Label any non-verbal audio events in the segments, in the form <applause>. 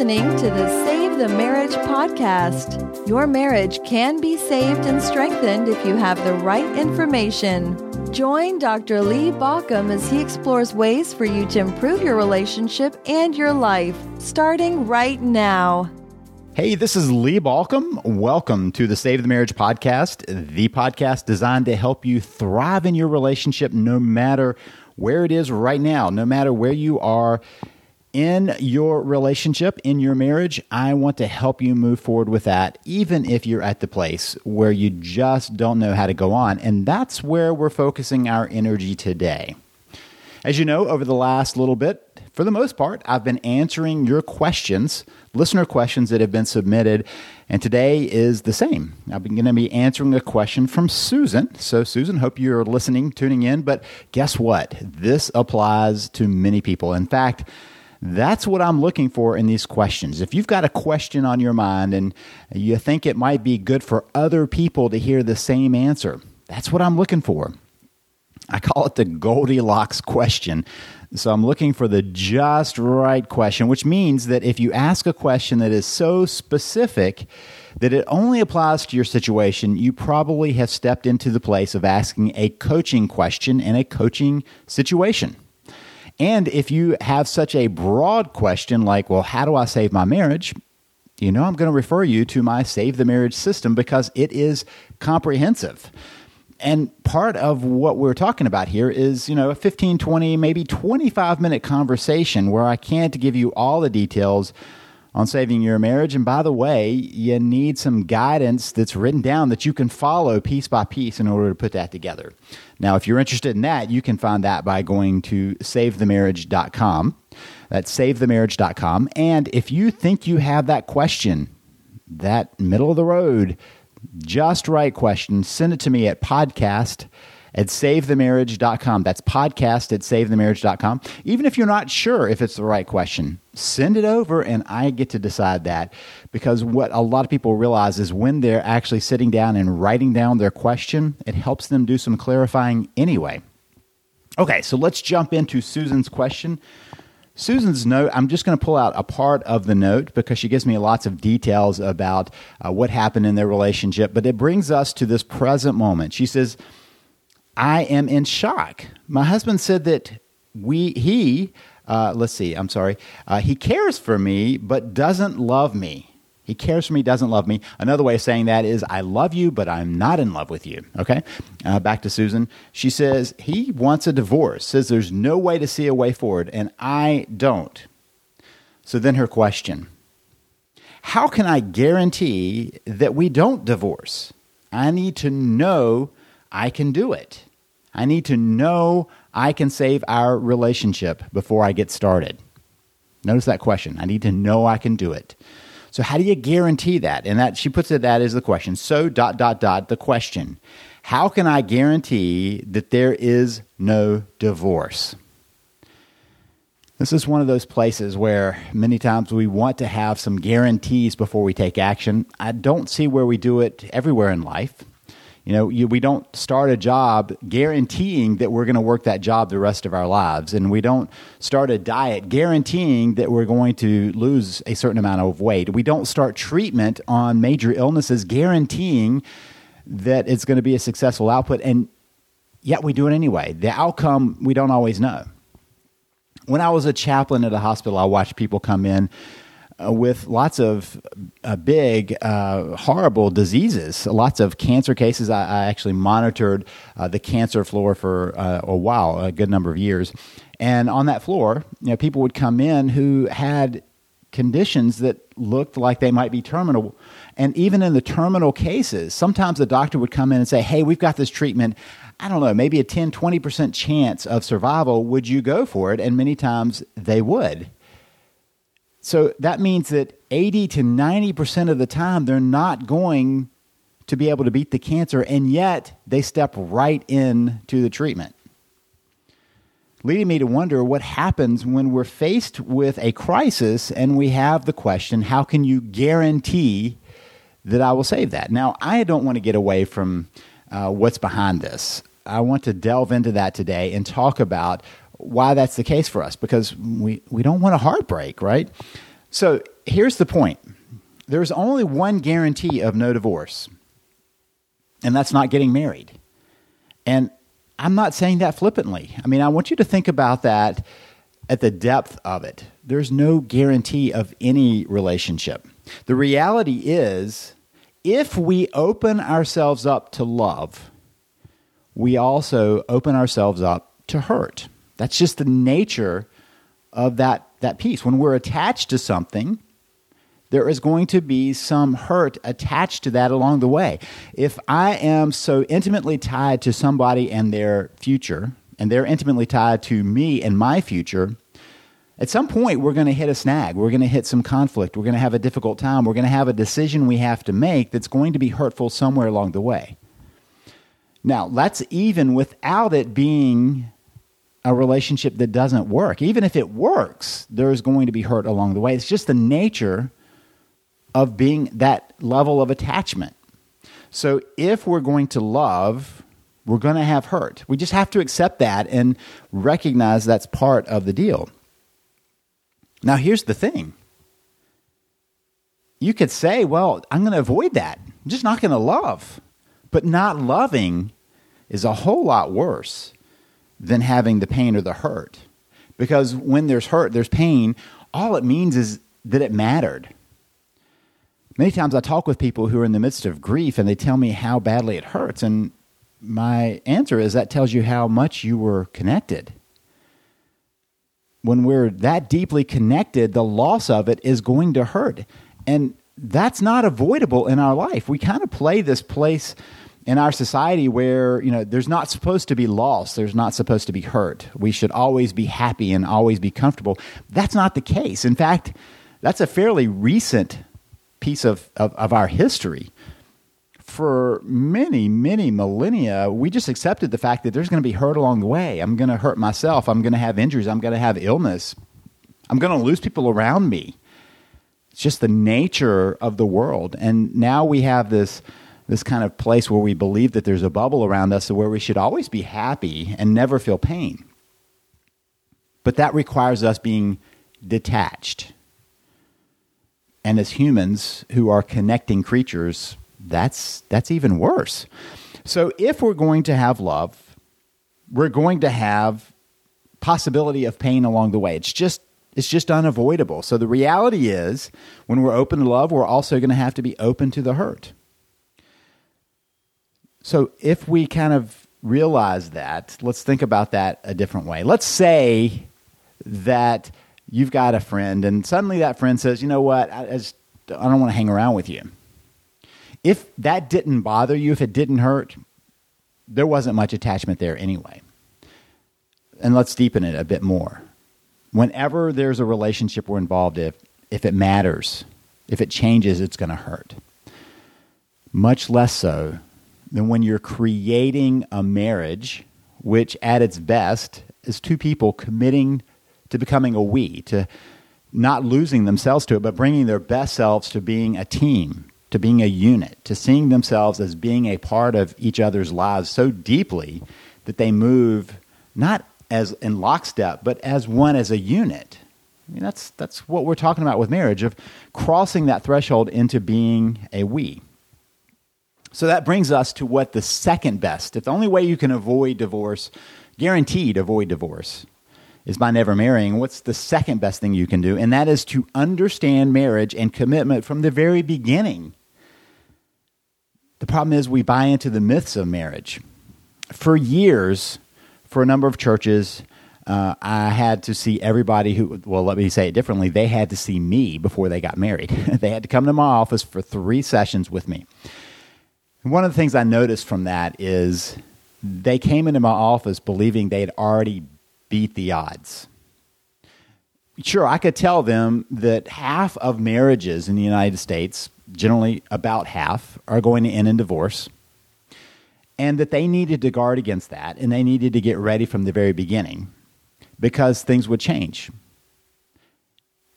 listening to the Save the Marriage podcast. Your marriage can be saved and strengthened if you have the right information. Join Dr. Lee Baucom as he explores ways for you to improve your relationship and your life, starting right now. Hey, this is Lee Baucom. Welcome to the Save the Marriage podcast, the podcast designed to help you thrive in your relationship no matter where it is right now, no matter where you are in your relationship, in your marriage, I want to help you move forward with that, even if you're at the place where you just don't know how to go on. And that's where we're focusing our energy today. As you know, over the last little bit, for the most part, I've been answering your questions, listener questions that have been submitted. And today is the same. I'm going to be answering a question from Susan. So, Susan, hope you're listening, tuning in. But guess what? This applies to many people. In fact, that's what I'm looking for in these questions. If you've got a question on your mind and you think it might be good for other people to hear the same answer, that's what I'm looking for. I call it the Goldilocks question. So I'm looking for the just right question, which means that if you ask a question that is so specific that it only applies to your situation, you probably have stepped into the place of asking a coaching question in a coaching situation. And if you have such a broad question like, well, how do I save my marriage? You know, I'm going to refer you to my Save the Marriage system because it is comprehensive. And part of what we're talking about here is, you know, a 15, 20, maybe 25 minute conversation where I can't give you all the details on saving your marriage. And by the way, you need some guidance that's written down that you can follow piece by piece in order to put that together. Now, if you're interested in that, you can find that by going to savethemarriage.com. That's savethemarriage.com. And if you think you have that question, that middle of the road, just right question, send it to me at podcast at savethemarriage.com. That's podcast at savethemarriage.com. Even if you're not sure if it's the right question, send it over and I get to decide that. Because what a lot of people realize is when they're actually sitting down and writing down their question, it helps them do some clarifying anyway. Okay, so let's jump into Susan's question. Susan's note, I'm just going to pull out a part of the note because she gives me lots of details about uh, what happened in their relationship, but it brings us to this present moment. She says, I am in shock. My husband said that we he uh, let's see, I'm sorry. Uh, he cares for me, but doesn't love me. He cares for me, doesn't love me. Another way of saying that is, I love you, but I'm not in love with you. Okay? Uh, back to Susan. She says, he wants a divorce, says there's no way to see a way forward, and I don't. So then her question How can I guarantee that we don't divorce? I need to know I can do it. I need to know I can save our relationship before I get started. Notice that question. I need to know I can do it. So how do you guarantee that? And that she puts it that is the question. So dot dot dot the question. How can I guarantee that there is no divorce? This is one of those places where many times we want to have some guarantees before we take action. I don't see where we do it everywhere in life. You know, you, we don't start a job guaranteeing that we're going to work that job the rest of our lives. And we don't start a diet guaranteeing that we're going to lose a certain amount of weight. We don't start treatment on major illnesses guaranteeing that it's going to be a successful output. And yet we do it anyway. The outcome we don't always know. When I was a chaplain at a hospital, I watched people come in with lots of uh, big, uh, horrible diseases, lots of cancer cases. I, I actually monitored uh, the cancer floor for uh, a while, a good number of years. And on that floor, you know, people would come in who had conditions that looked like they might be terminal. And even in the terminal cases, sometimes the doctor would come in and say, Hey, we've got this treatment. I don't know, maybe a 10, 20% chance of survival. Would you go for it? And many times they would. So that means that 80 to 90% of the time, they're not going to be able to beat the cancer, and yet they step right into the treatment. Leading me to wonder what happens when we're faced with a crisis and we have the question how can you guarantee that I will save that? Now, I don't want to get away from uh, what's behind this. I want to delve into that today and talk about why that's the case for us because we, we don't want a heartbreak, right? So here's the point there's only one guarantee of no divorce, and that's not getting married. And I'm not saying that flippantly. I mean, I want you to think about that at the depth of it. There's no guarantee of any relationship. The reality is, if we open ourselves up to love, we also open ourselves up to hurt. That's just the nature of that, that piece. When we're attached to something, there is going to be some hurt attached to that along the way. If I am so intimately tied to somebody and their future, and they're intimately tied to me and my future, at some point we're going to hit a snag. We're going to hit some conflict. We're going to have a difficult time. We're going to have a decision we have to make that's going to be hurtful somewhere along the way. Now, that's even without it being a relationship that doesn't work. Even if it works, there's going to be hurt along the way. It's just the nature of being that level of attachment. So if we're going to love, we're going to have hurt. We just have to accept that and recognize that's part of the deal. Now, here's the thing you could say, well, I'm going to avoid that. I'm just not going to love. But not loving is a whole lot worse than having the pain or the hurt. Because when there's hurt, there's pain, all it means is that it mattered. Many times I talk with people who are in the midst of grief and they tell me how badly it hurts. And my answer is that tells you how much you were connected. When we're that deeply connected, the loss of it is going to hurt. And that's not avoidable in our life. We kind of play this place in our society where you know there's not supposed to be loss there's not supposed to be hurt we should always be happy and always be comfortable that's not the case in fact that's a fairly recent piece of, of, of our history. For many, many millennia, we just accepted the fact that there's going to be hurt along the way. I'm going to hurt myself. I'm going to have injuries. I'm going to have illness. I'm going to lose people around me. It's just the nature of the world. And now we have this this kind of place where we believe that there's a bubble around us where we should always be happy and never feel pain. But that requires us being detached and as humans who are connecting creatures, that's that's even worse. So if we're going to have love, we're going to have possibility of pain along the way. It's just it's just unavoidable. So the reality is when we're open to love, we're also going to have to be open to the hurt. So if we kind of realize that, let's think about that a different way. Let's say that you've got a friend, and suddenly that friend says, "You know what? I, just, I don't want to hang around with you." If that didn't bother you, if it didn't hurt, there wasn't much attachment there anyway. And let's deepen it a bit more. Whenever there's a relationship we're involved in, if, if it matters, if it changes, it's going to hurt. Much less so than when you're creating a marriage, which at its best is two people committing to becoming a we, to not losing themselves to it, but bringing their best selves to being a team, to being a unit, to seeing themselves as being a part of each other's lives so deeply that they move not as in lockstep, but as one, as a unit. I mean, that's, that's what we're talking about with marriage, of crossing that threshold into being a we. So that brings us to what the second best, if the only way you can avoid divorce, guaranteed avoid divorce, is by never marrying. What's the second best thing you can do? And that is to understand marriage and commitment from the very beginning. The problem is we buy into the myths of marriage. For years, for a number of churches, uh, I had to see everybody who, well, let me say it differently. They had to see me before they got married. <laughs> they had to come to my office for three sessions with me. One of the things I noticed from that is they came into my office believing they had already beat the odds. Sure, I could tell them that half of marriages in the United States, generally about half, are going to end in divorce, and that they needed to guard against that, and they needed to get ready from the very beginning because things would change.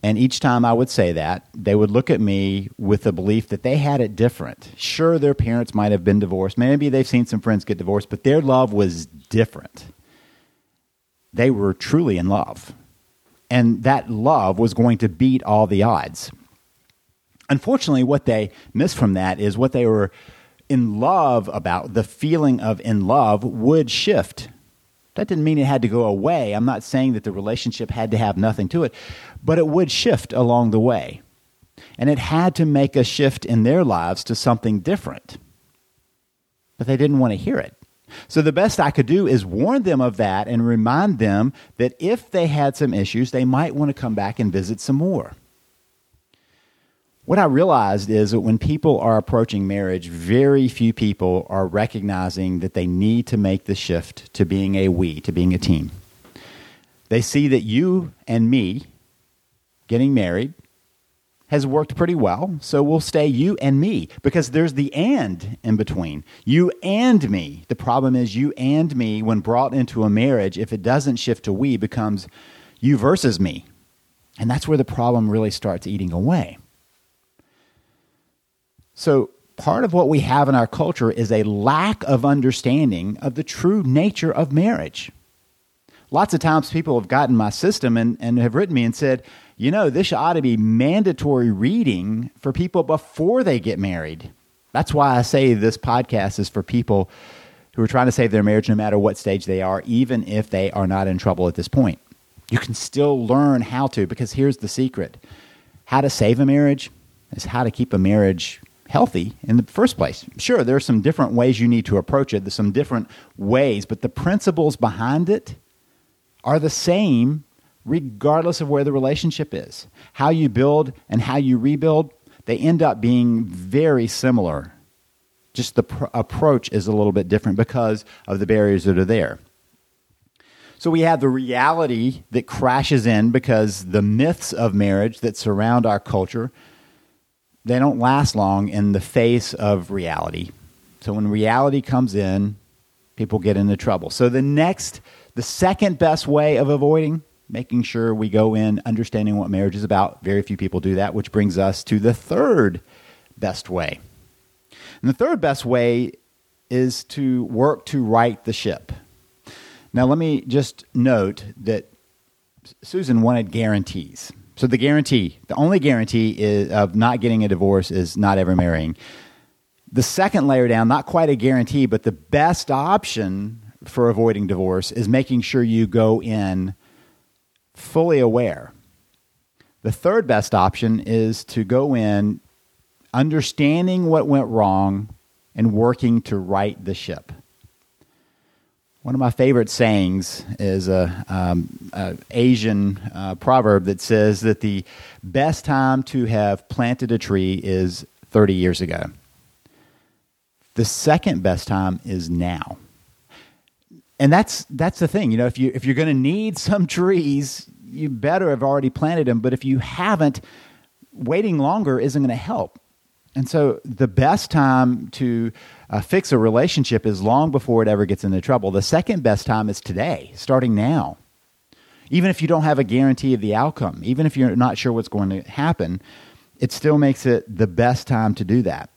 And each time I would say that, they would look at me with the belief that they had it different. Sure, their parents might have been divorced. Maybe they've seen some friends get divorced, but their love was different they were truly in love. and that love was going to beat all the odds. Unfortunately, what they missed from that is what they were in love about, the feeling of in love would shift. That didn't mean it had to go away. I'm not saying that the relationship had to have nothing to it, but it would shift along the way. And it had to make a shift in their lives to something different. But they didn't want to hear it. So the best I could do is warn them of that and remind them that if they had some issues, they might want to come back and visit some more. What I realized is that when people are approaching marriage, very few people are recognizing that they need to make the shift to being a we, to being a team. They see that you and me getting married has worked pretty well, so we'll stay you and me because there's the and in between. You and me. The problem is you and me, when brought into a marriage, if it doesn't shift to we, becomes you versus me. And that's where the problem really starts eating away. So, part of what we have in our culture is a lack of understanding of the true nature of marriage. Lots of times people have gotten my system and, and have written me and said, you know, this ought to be mandatory reading for people before they get married. That's why I say this podcast is for people who are trying to save their marriage no matter what stage they are, even if they are not in trouble at this point. You can still learn how to, because here's the secret how to save a marriage is how to keep a marriage healthy in the first place. Sure, there are some different ways you need to approach it, there's some different ways, but the principles behind it are the same regardless of where the relationship is. How you build and how you rebuild, they end up being very similar. Just the pr- approach is a little bit different because of the barriers that are there. So we have the reality that crashes in because the myths of marriage that surround our culture they don't last long in the face of reality. So when reality comes in, people get into trouble. So the next the second best way of avoiding making sure we go in understanding what marriage is about. Very few people do that, which brings us to the third best way. And the third best way is to work to right the ship. Now, let me just note that Susan wanted guarantees. So, the guarantee, the only guarantee is, of not getting a divorce is not ever marrying. The second layer down, not quite a guarantee, but the best option for avoiding divorce is making sure you go in fully aware. The third best option is to go in understanding what went wrong and working to right the ship. One of my favorite sayings is a, um, a Asian uh, proverb that says that the best time to have planted a tree is 30 years ago. The second best time is now and that's that's the thing. You know, if you if you're going to need some trees, you better have already planted them. But if you haven't, waiting longer isn't going to help. And so, the best time to uh, fix a relationship is long before it ever gets into trouble. The second best time is today, starting now. Even if you don't have a guarantee of the outcome, even if you're not sure what's going to happen, it still makes it the best time to do that.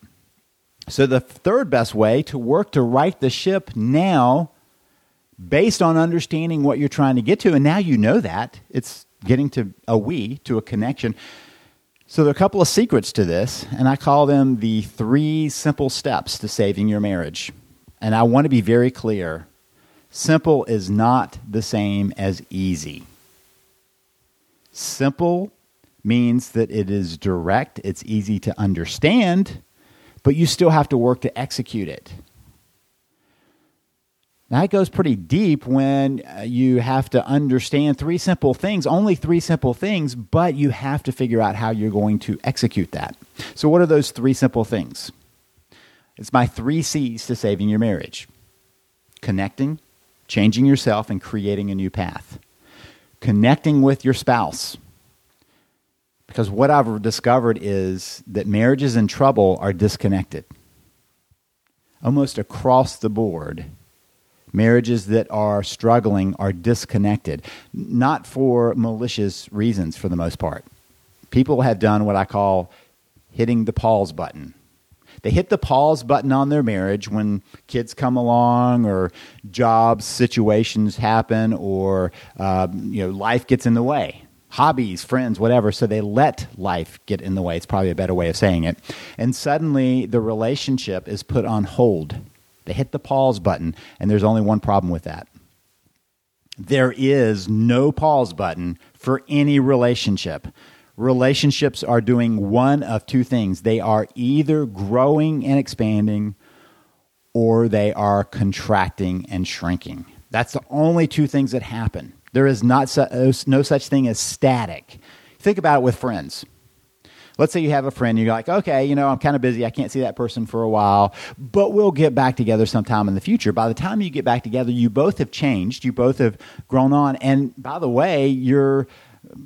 So, the third best way to work to right the ship now based on understanding what you're trying to get to. And now you know that. It's getting to a we, to a connection. So there are a couple of secrets to this, and I call them the three simple steps to saving your marriage. And I want to be very clear simple is not the same as easy. Simple means that it is direct, it's easy to understand, but you still have to work to execute it. That goes pretty deep when uh, you have to understand three simple things, only three simple things, but you have to figure out how you're going to execute that. So, what are those three simple things? It's my three C's to saving your marriage connecting, changing yourself, and creating a new path. Connecting with your spouse. Because what I've discovered is that marriages in trouble are disconnected. Almost across the board, Marriages that are struggling are disconnected, not for malicious reasons for the most part. People have done what I call hitting the pause button. They hit the pause button on their marriage when kids come along, or jobs situations happen, or uh, you know life gets in the way. hobbies, friends, whatever. So they let life get in the way. It's probably a better way of saying it. And suddenly the relationship is put on hold. They hit the pause button, and there's only one problem with that. There is no pause button for any relationship. Relationships are doing one of two things they are either growing and expanding, or they are contracting and shrinking. That's the only two things that happen. There is not no such thing as static. Think about it with friends. Let's say you have a friend, you're like, okay, you know, I'm kind of busy. I can't see that person for a while, but we'll get back together sometime in the future. By the time you get back together, you both have changed, you both have grown on. And by the way, your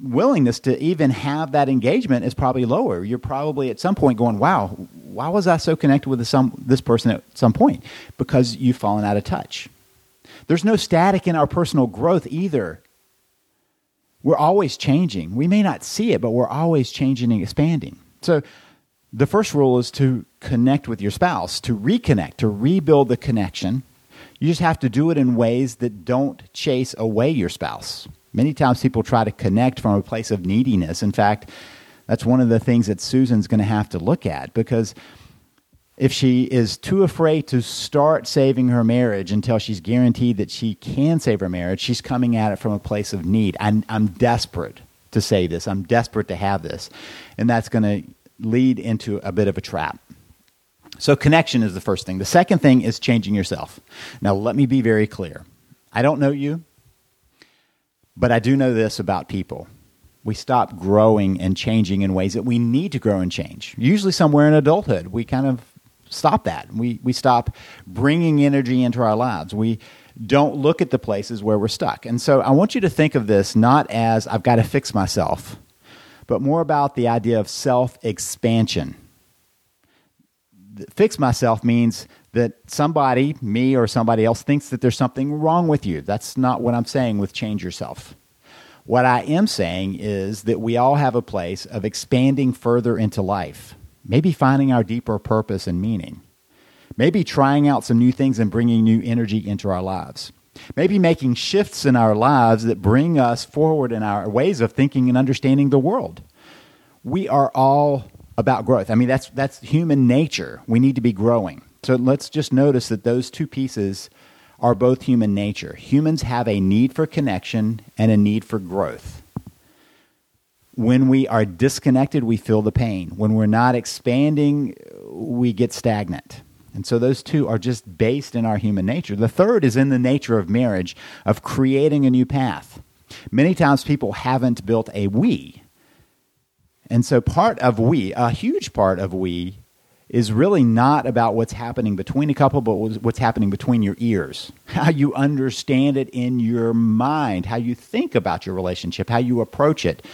willingness to even have that engagement is probably lower. You're probably at some point going, wow, why was I so connected with some, this person at some point? Because you've fallen out of touch. There's no static in our personal growth either. We're always changing. We may not see it, but we're always changing and expanding. So, the first rule is to connect with your spouse, to reconnect, to rebuild the connection. You just have to do it in ways that don't chase away your spouse. Many times people try to connect from a place of neediness. In fact, that's one of the things that Susan's going to have to look at because if she is too afraid to start saving her marriage until she's guaranteed that she can save her marriage, she's coming at it from a place of need. I'm, I'm desperate to say this. I'm desperate to have this. And that's going to lead into a bit of a trap. So, connection is the first thing. The second thing is changing yourself. Now, let me be very clear. I don't know you, but I do know this about people. We stop growing and changing in ways that we need to grow and change. Usually, somewhere in adulthood, we kind of stop that. We, we stop bringing energy into our lives. We don't look at the places where we're stuck. And so I want you to think of this not as I've got to fix myself, but more about the idea of self expansion. Fix myself means that somebody, me or somebody else, thinks that there's something wrong with you. That's not what I'm saying with change yourself. What I am saying is that we all have a place of expanding further into life maybe finding our deeper purpose and meaning, maybe trying out some new things and bringing new energy into our lives, maybe making shifts in our lives that bring us forward in our ways of thinking and understanding the world. We are all about growth. I mean, that's, that's human nature. We need to be growing. So let's just notice that those two pieces are both human nature. Humans have a need for connection and a need for growth. When we are disconnected, we feel the pain. When we're not expanding, we get stagnant. And so those two are just based in our human nature. The third is in the nature of marriage, of creating a new path. Many times people haven't built a we. And so part of we, a huge part of we, is really not about what's happening between a couple, but what's happening between your ears. <laughs> How you understand it in your mind, how you think about your relationship, how you approach it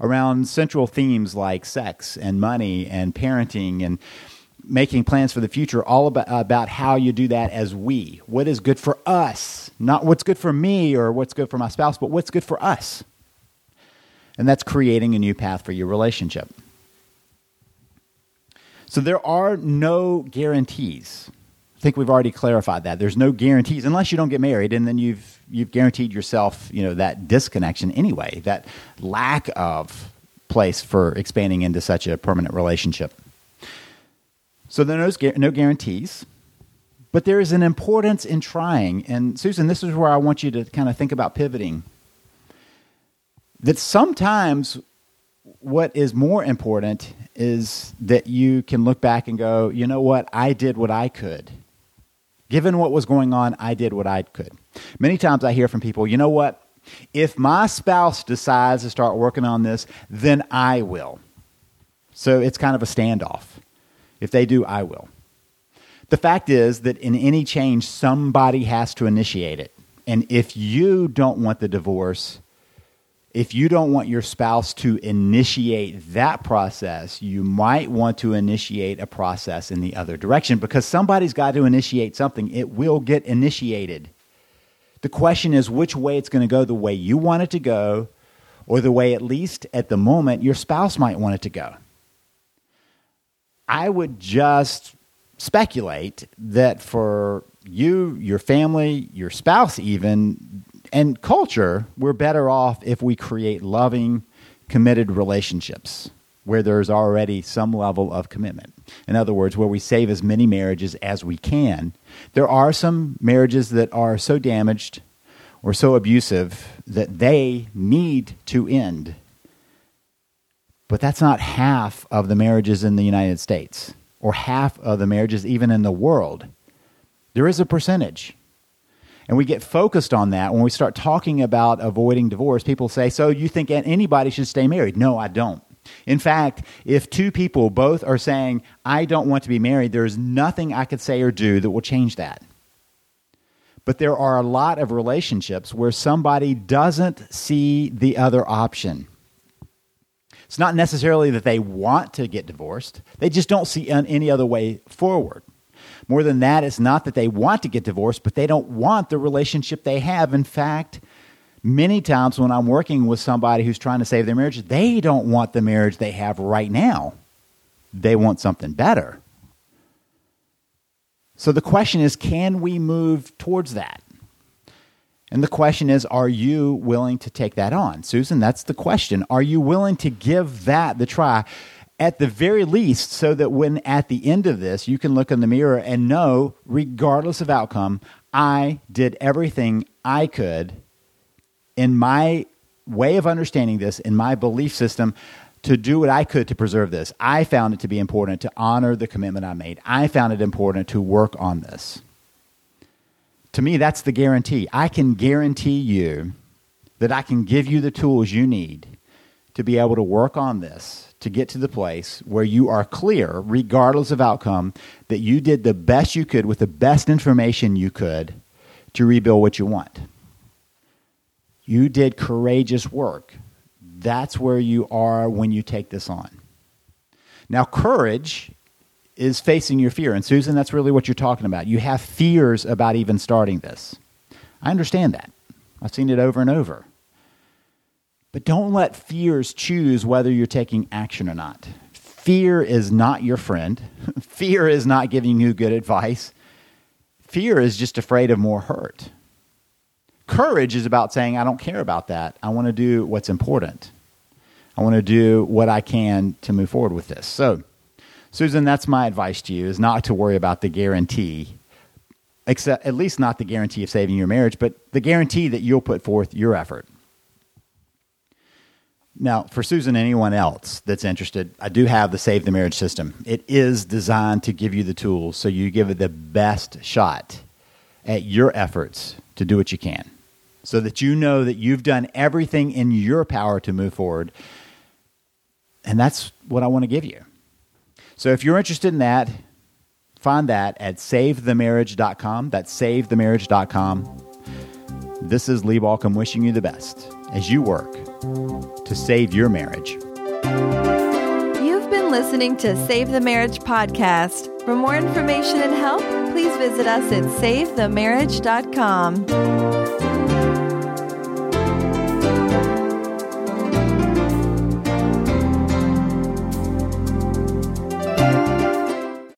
around central themes like sex and money and parenting and making plans for the future, all about, about how you do that as we. What is good for us? Not what's good for me or what's good for my spouse, but what's good for us. And that's creating a new path for your relationship. So there are no guarantees. I think we've already clarified that. There's no guarantees unless you don't get married and then you've you've guaranteed yourself, you know, that disconnection anyway, that lack of place for expanding into such a permanent relationship. So there are no, no guarantees, but there is an importance in trying. And Susan, this is where I want you to kind of think about pivoting. That sometimes what is more important is that you can look back and go, you know what, I did what I could. Given what was going on, I did what I could. Many times I hear from people, you know what? If my spouse decides to start working on this, then I will. So it's kind of a standoff. If they do, I will. The fact is that in any change, somebody has to initiate it. And if you don't want the divorce, if you don't want your spouse to initiate that process, you might want to initiate a process in the other direction because somebody's got to initiate something. It will get initiated. The question is which way it's going to go the way you want it to go, or the way, at least at the moment, your spouse might want it to go. I would just speculate that for you, your family, your spouse, even, and culture, we're better off if we create loving, committed relationships where there's already some level of commitment. In other words, where we save as many marriages as we can. There are some marriages that are so damaged or so abusive that they need to end. But that's not half of the marriages in the United States or half of the marriages even in the world. There is a percentage. And we get focused on that when we start talking about avoiding divorce. People say, So you think anybody should stay married? No, I don't. In fact, if two people both are saying, I don't want to be married, there's nothing I could say or do that will change that. But there are a lot of relationships where somebody doesn't see the other option. It's not necessarily that they want to get divorced, they just don't see any other way forward. More than that, it's not that they want to get divorced, but they don't want the relationship they have. In fact, many times when I'm working with somebody who's trying to save their marriage, they don't want the marriage they have right now. They want something better. So the question is can we move towards that? And the question is, are you willing to take that on? Susan, that's the question. Are you willing to give that the try? At the very least, so that when at the end of this, you can look in the mirror and know, regardless of outcome, I did everything I could in my way of understanding this, in my belief system, to do what I could to preserve this. I found it to be important to honor the commitment I made. I found it important to work on this. To me, that's the guarantee. I can guarantee you that I can give you the tools you need to be able to work on this, to get to the place where you are clear, regardless of outcome, that you did the best you could with the best information you could to rebuild what you want. You did courageous work. That's where you are when you take this on. Now, courage is facing your fear. And, Susan, that's really what you're talking about. You have fears about even starting this. I understand that. I've seen it over and over. But don't let fears choose whether you're taking action or not. Fear is not your friend. <laughs> Fear is not giving you good advice. Fear is just afraid of more hurt. Courage is about saying, I don't care about that. I want to do what's important. I want to do what I can to move forward with this. So, Susan, that's my advice to you is not to worry about the guarantee, except at least not the guarantee of saving your marriage, but the guarantee that you'll put forth your effort. Now, for Susan, anyone else that's interested, I do have the Save the Marriage system. It is designed to give you the tools so you give it the best shot at your efforts to do what you can so that you know that you've done everything in your power to move forward. And that's what I want to give you. So if you're interested in that, find that at savethemarriage.com. That's savethemarriage.com. This is Lee Baucom wishing you the best as you work to save your marriage. You've been listening to Save the Marriage podcast. For more information and help, please visit us at savethemarriage.com.